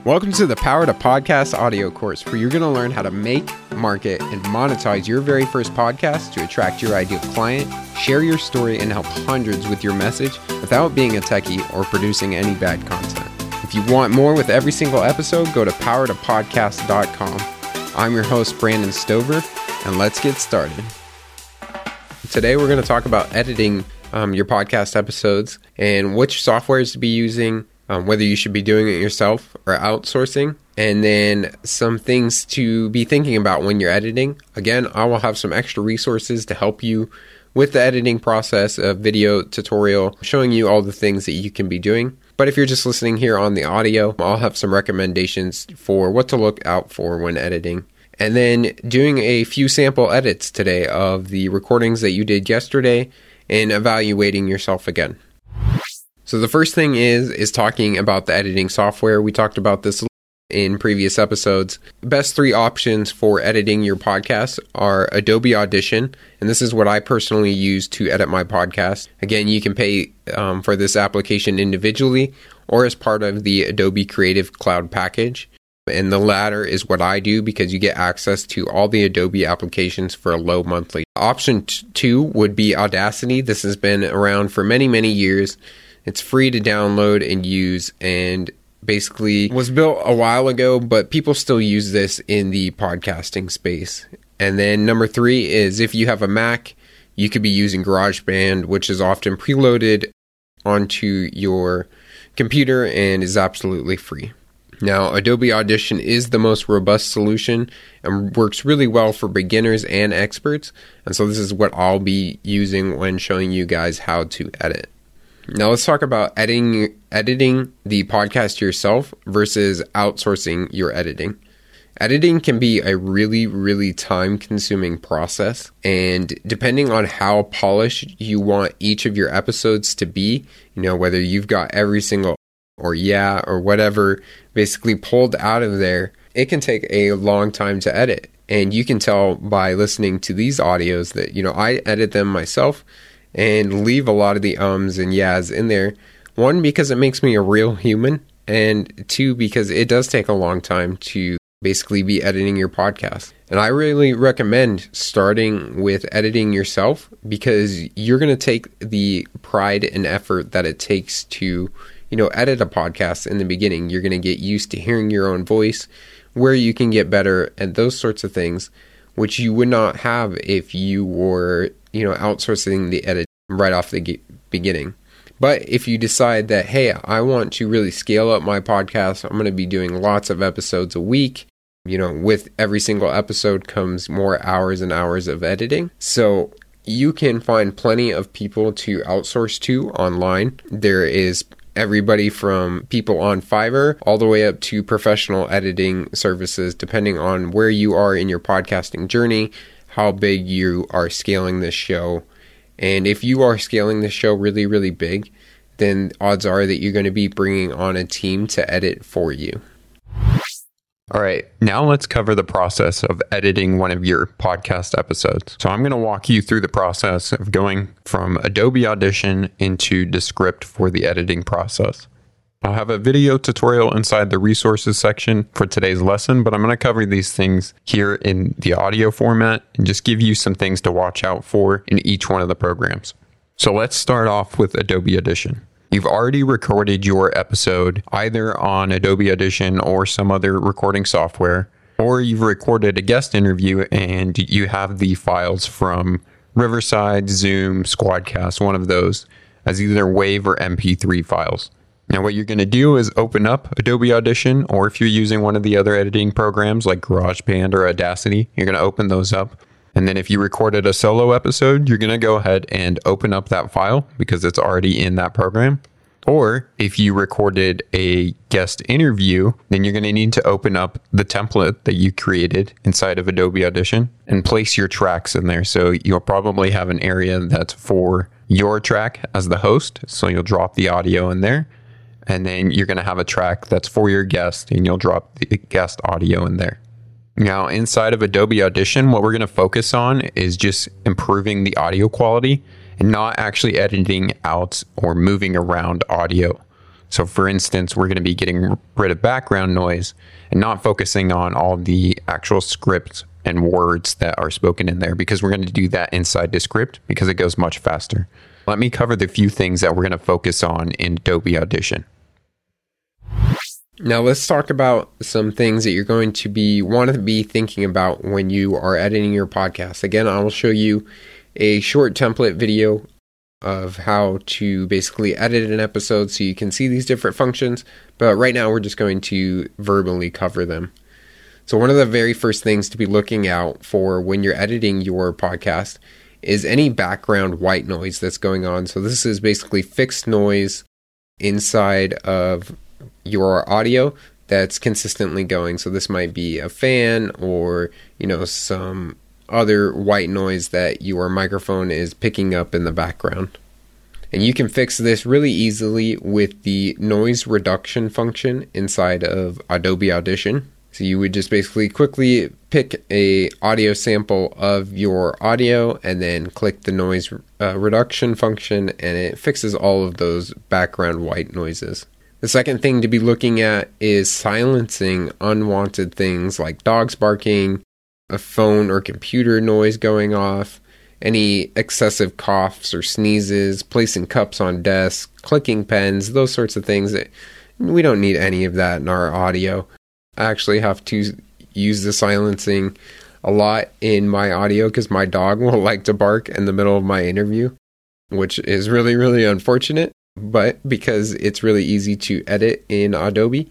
Welcome to the Power to Podcast audio course, where you're going to learn how to make, market, and monetize your very first podcast to attract your ideal client, share your story, and help hundreds with your message without being a techie or producing any bad content. If you want more with every single episode, go to powertopodcast.com. I'm your host, Brandon Stover, and let's get started. Today, we're going to talk about editing um, your podcast episodes and which softwares to be using um, whether you should be doing it yourself or outsourcing, and then some things to be thinking about when you're editing. Again, I will have some extra resources to help you with the editing process, a video tutorial showing you all the things that you can be doing. But if you're just listening here on the audio, I'll have some recommendations for what to look out for when editing. And then doing a few sample edits today of the recordings that you did yesterday and evaluating yourself again. So the first thing is is talking about the editing software. We talked about this in previous episodes. Best three options for editing your podcast are Adobe Audition, and this is what I personally use to edit my podcast. Again, you can pay um, for this application individually or as part of the Adobe Creative Cloud package. And the latter is what I do because you get access to all the Adobe applications for a low monthly. Option t- two would be Audacity. This has been around for many, many years. It's free to download and use and basically was built a while ago, but people still use this in the podcasting space. And then number three is if you have a Mac, you could be using GarageBand, which is often preloaded onto your computer and is absolutely free. Now, Adobe Audition is the most robust solution and works really well for beginners and experts. And so, this is what I'll be using when showing you guys how to edit. Now let's talk about editing editing the podcast yourself versus outsourcing your editing. Editing can be a really, really time consuming process. And depending on how polished you want each of your episodes to be, you know, whether you've got every single or yeah or whatever basically pulled out of there, it can take a long time to edit. And you can tell by listening to these audios that, you know, I edit them myself and leave a lot of the ums and yas in there. One, because it makes me a real human, and two, because it does take a long time to basically be editing your podcast. And I really recommend starting with editing yourself because you're going to take the pride and effort that it takes to, you know, edit a podcast in the beginning. You're going to get used to hearing your own voice, where you can get better, and those sorts of things, which you would not have if you were you know, outsourcing the edit right off the beginning. But if you decide that, hey, I want to really scale up my podcast, I'm going to be doing lots of episodes a week. You know, with every single episode comes more hours and hours of editing. So you can find plenty of people to outsource to online. There is everybody from people on Fiverr all the way up to professional editing services, depending on where you are in your podcasting journey how big you are scaling this show. And if you are scaling this show really, really big, then odds are that you're going to be bringing on a team to edit for you. All right, now let's cover the process of editing one of your podcast episodes. So, I'm going to walk you through the process of going from Adobe Audition into Descript for the editing process. I'll have a video tutorial inside the resources section for today's lesson, but I'm going to cover these things here in the audio format and just give you some things to watch out for in each one of the programs. So let's start off with Adobe Audition. You've already recorded your episode either on Adobe Audition or some other recording software, or you've recorded a guest interview and you have the files from Riverside, Zoom, Squadcast, one of those, as either WAV or MP3 files. Now, what you're going to do is open up Adobe Audition, or if you're using one of the other editing programs like GarageBand or Audacity, you're going to open those up. And then if you recorded a solo episode, you're going to go ahead and open up that file because it's already in that program. Or if you recorded a guest interview, then you're going to need to open up the template that you created inside of Adobe Audition and place your tracks in there. So you'll probably have an area that's for your track as the host. So you'll drop the audio in there and then you're going to have a track that's for your guest and you'll drop the guest audio in there. Now, inside of Adobe Audition, what we're going to focus on is just improving the audio quality and not actually editing out or moving around audio. So, for instance, we're going to be getting rid of background noise and not focusing on all the actual script and words that are spoken in there because we're going to do that inside Descript because it goes much faster. Let me cover the few things that we're going to focus on in Adobe Audition. Now let's talk about some things that you're going to be want to be thinking about when you are editing your podcast. Again, I will show you a short template video of how to basically edit an episode so you can see these different functions, but right now we're just going to verbally cover them. So one of the very first things to be looking out for when you're editing your podcast is any background white noise that's going on. So this is basically fixed noise inside of your audio that's consistently going. So this might be a fan or, you know, some other white noise that your microphone is picking up in the background. And you can fix this really easily with the noise reduction function inside of Adobe Audition. So you would just basically quickly pick a audio sample of your audio and then click the noise uh, reduction function and it fixes all of those background white noises. The second thing to be looking at is silencing unwanted things like dogs barking, a phone or computer noise going off, any excessive coughs or sneezes, placing cups on desks, clicking pens, those sorts of things that we don't need any of that in our audio. I actually have to use the silencing a lot in my audio because my dog will like to bark in the middle of my interview, which is really, really unfortunate. But because it's really easy to edit in Adobe,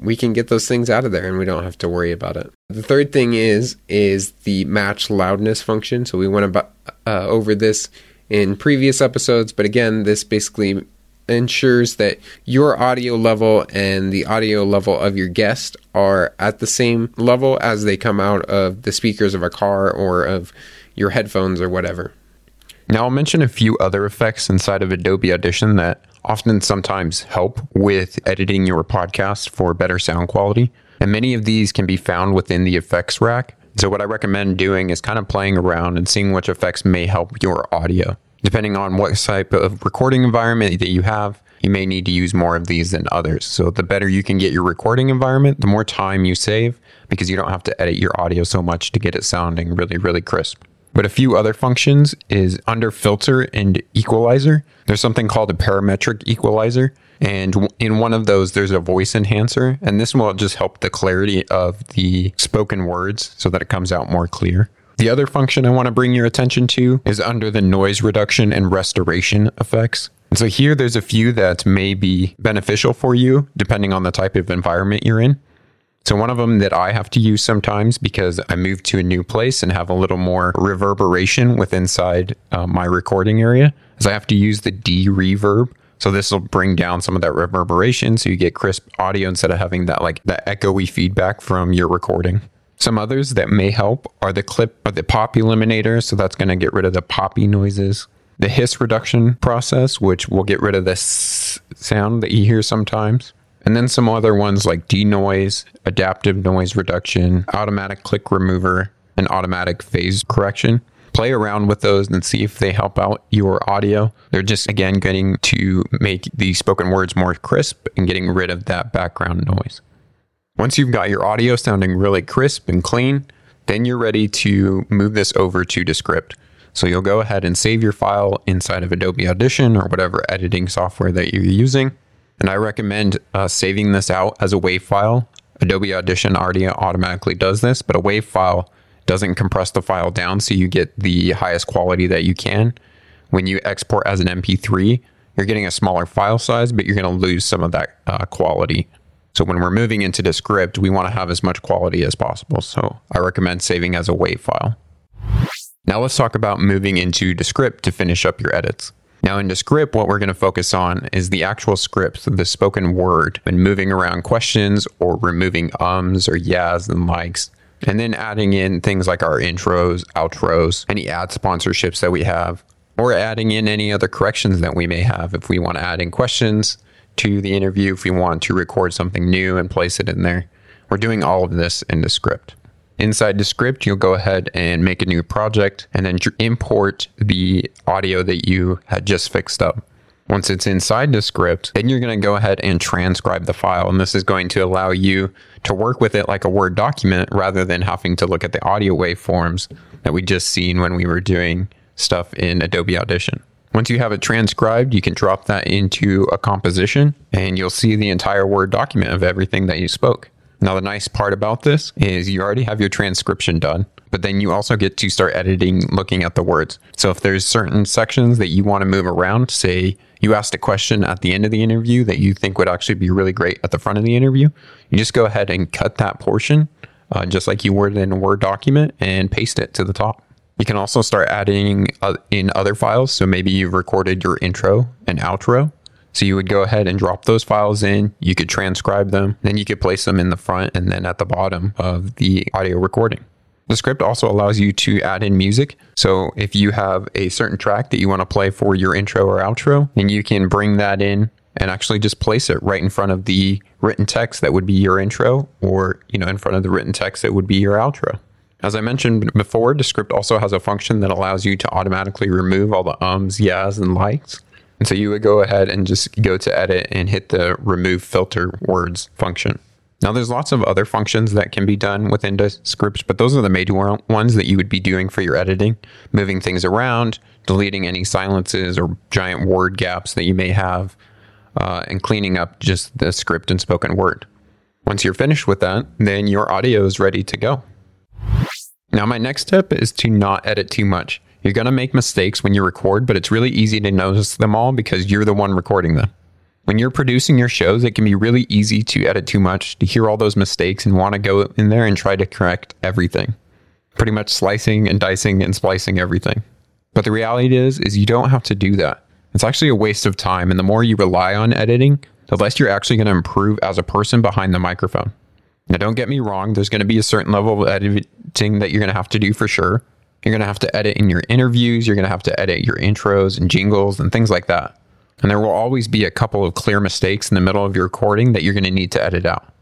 we can get those things out of there and we don't have to worry about it. The third thing is is the match loudness function. So we went about, uh, over this in previous episodes, but again, this basically ensures that your audio level and the audio level of your guest are at the same level as they come out of the speakers of a car or of your headphones or whatever. Now, I'll mention a few other effects inside of Adobe Audition that often sometimes help with editing your podcast for better sound quality. And many of these can be found within the effects rack. So, what I recommend doing is kind of playing around and seeing which effects may help your audio. Depending on what type of recording environment that you have, you may need to use more of these than others. So, the better you can get your recording environment, the more time you save because you don't have to edit your audio so much to get it sounding really, really crisp. But a few other functions is under filter and equalizer. There's something called a parametric equalizer. And in one of those, there's a voice enhancer. And this will just help the clarity of the spoken words so that it comes out more clear. The other function I want to bring your attention to is under the noise reduction and restoration effects. And so here there's a few that may be beneficial for you depending on the type of environment you're in. So one of them that I have to use sometimes because I moved to a new place and have a little more reverberation with inside uh, my recording area is I have to use the DeReverb. So this will bring down some of that reverberation so you get crisp audio instead of having that like that echoey feedback from your recording. Some others that may help are the clip or the pop eliminator. So that's going to get rid of the poppy noises. The hiss reduction process, which will get rid of this sound that you hear sometimes. And then some other ones like denoise, adaptive noise reduction, automatic click remover, and automatic phase correction. Play around with those and see if they help out your audio. They're just, again, getting to make the spoken words more crisp and getting rid of that background noise. Once you've got your audio sounding really crisp and clean, then you're ready to move this over to Descript. So you'll go ahead and save your file inside of Adobe Audition or whatever editing software that you're using. And I recommend uh, saving this out as a WAV file. Adobe Audition already automatically does this, but a WAV file doesn't compress the file down so you get the highest quality that you can. When you export as an MP3, you're getting a smaller file size, but you're going to lose some of that uh, quality so when we're moving into Descript, we want to have as much quality as possible. So I recommend saving as a WAV file. Now let's talk about moving into Descript to finish up your edits. Now in Descript, what we're going to focus on is the actual script, the spoken word, and moving around questions or removing ums or yas and likes. And then adding in things like our intros, outros, any ad sponsorships that we have, or adding in any other corrections that we may have if we want to add in questions, to the interview if we want to record something new and place it in there. We're doing all of this in Descript. Inside Descript, you'll go ahead and make a new project and then import the audio that you had just fixed up. Once it's inside Descript, then you're going to go ahead and transcribe the file. And this is going to allow you to work with it like a Word document rather than having to look at the audio waveforms that we just seen when we were doing stuff in Adobe Audition. Once you have it transcribed, you can drop that into a composition and you'll see the entire Word document of everything that you spoke. Now, the nice part about this is you already have your transcription done, but then you also get to start editing looking at the words. So if there's certain sections that you want to move around, say you asked a question at the end of the interview that you think would actually be really great at the front of the interview, you just go ahead and cut that portion, uh, just like you would in a Word document, and paste it to the top. You can also start adding uh, in other files. So maybe you've recorded your intro and outro so you would go ahead and drop those files in. You could transcribe them. Then you could place them in the front and then at the bottom of the audio recording. Descript also allows you to add in music. So if you have a certain track that you want to play for your intro or outro, then you can bring that in and actually just place it right in front of the written text that would be your intro or, you know, in front of the written text that would be your outro. As I mentioned before, Descript also has a function that allows you to automatically remove all the ums, yeahs, and likes. And so you would go ahead and just go to edit and hit the remove filter words function. Now, there's lots of other functions that can be done within Descript, but those are the major ones that you would be doing for your editing, moving things around, deleting any silences or giant word gaps that you may have, uh, and cleaning up just the script and spoken word. Once you're finished with that, then your audio is ready to go. Now, my next tip is to not edit too much. You're going to make mistakes when you record, but it's really easy to notice them all because you're the one recording them. When you're producing your shows, it can be really easy to edit too much, to hear all those mistakes and want to go in there and try to correct everything. Pretty much slicing and dicing and splicing everything. But the reality is is you don't have to do that. It's actually a waste of time and the more you rely on editing, the less you're actually going to improve as a person behind the microphone. Now don't get me wrong, there's going to be a certain level of editing that you're going to have to do for sure. You're going to have to edit in your interviews. You're going to have to edit your intros and jingles and things like that. And there will always be a couple of clear mistakes in the middle of your recording that you're going to need to edit out.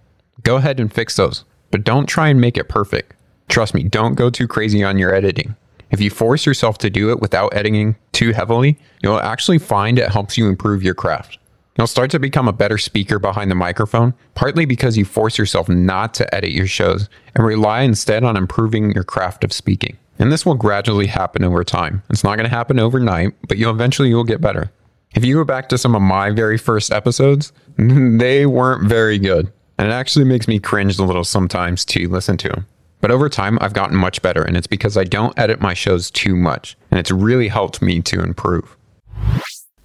Go ahead and fix those, but don't try and make it perfect. Trust me, don't go too crazy on your editing. If you force yourself to do it without editing too heavily, you'll actually find it helps you improve your craft. You'll start to become a better speaker behind the microphone, partly because you force yourself not to edit your shows and rely instead on improving your craft of speaking. And this will gradually happen over time. It's not going to happen overnight, but you'll eventually you'll get better. If you go back to some of my very first episodes, they weren't very good. And it actually makes me cringe a little sometimes to listen to them. But over time, I've gotten much better, and it's because I don't edit my shows too much. And it's really helped me to improve.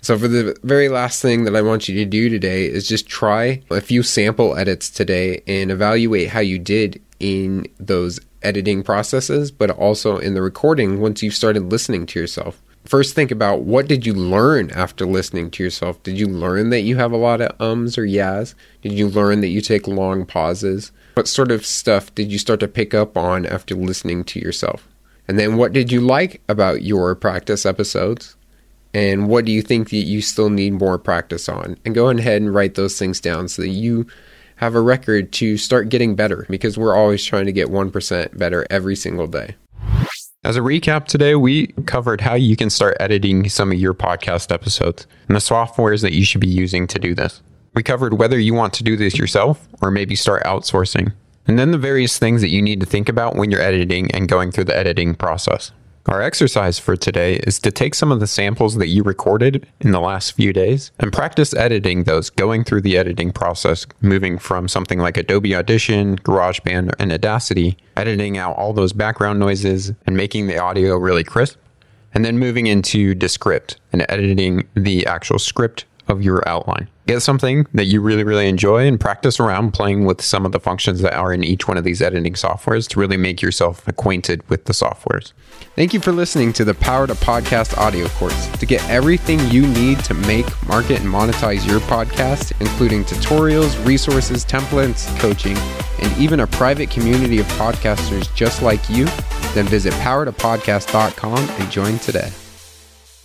So, for the very last thing that I want you to do today is just try a few sample edits today and evaluate how you did in those editing processes, but also in the recording once you've started listening to yourself. First, think about what did you learn after listening to yourself? Did you learn that you have a lot of ums or yas? Did you learn that you take long pauses? What sort of stuff did you start to pick up on after listening to yourself? And then, what did you like about your practice episodes? And what do you think that you still need more practice on? And go ahead and write those things down so that you have a record to start getting better because we're always trying to get 1% better every single day. As a recap today, we covered how you can start editing some of your podcast episodes and the softwares that you should be using to do this. We covered whether you want to do this yourself or maybe start outsourcing, and then the various things that you need to think about when you're editing and going through the editing process. Our exercise for today is to take some of the samples that you recorded in the last few days and practice editing those, going through the editing process, moving from something like Adobe Audition, GarageBand, and Audacity, editing out all those background noises and making the audio really crisp, and then moving into Descript and editing the actual script of your outline. Get something that you really, really enjoy and practice around playing with some of the functions that are in each one of these editing softwares to really make yourself acquainted with the softwares. Thank you for listening to the Power to Podcast audio course. To get everything you need to make, market, and monetize your podcast, including tutorials, resources, templates, coaching, and even a private community of podcasters just like you, then visit powertopodcast.com and join today.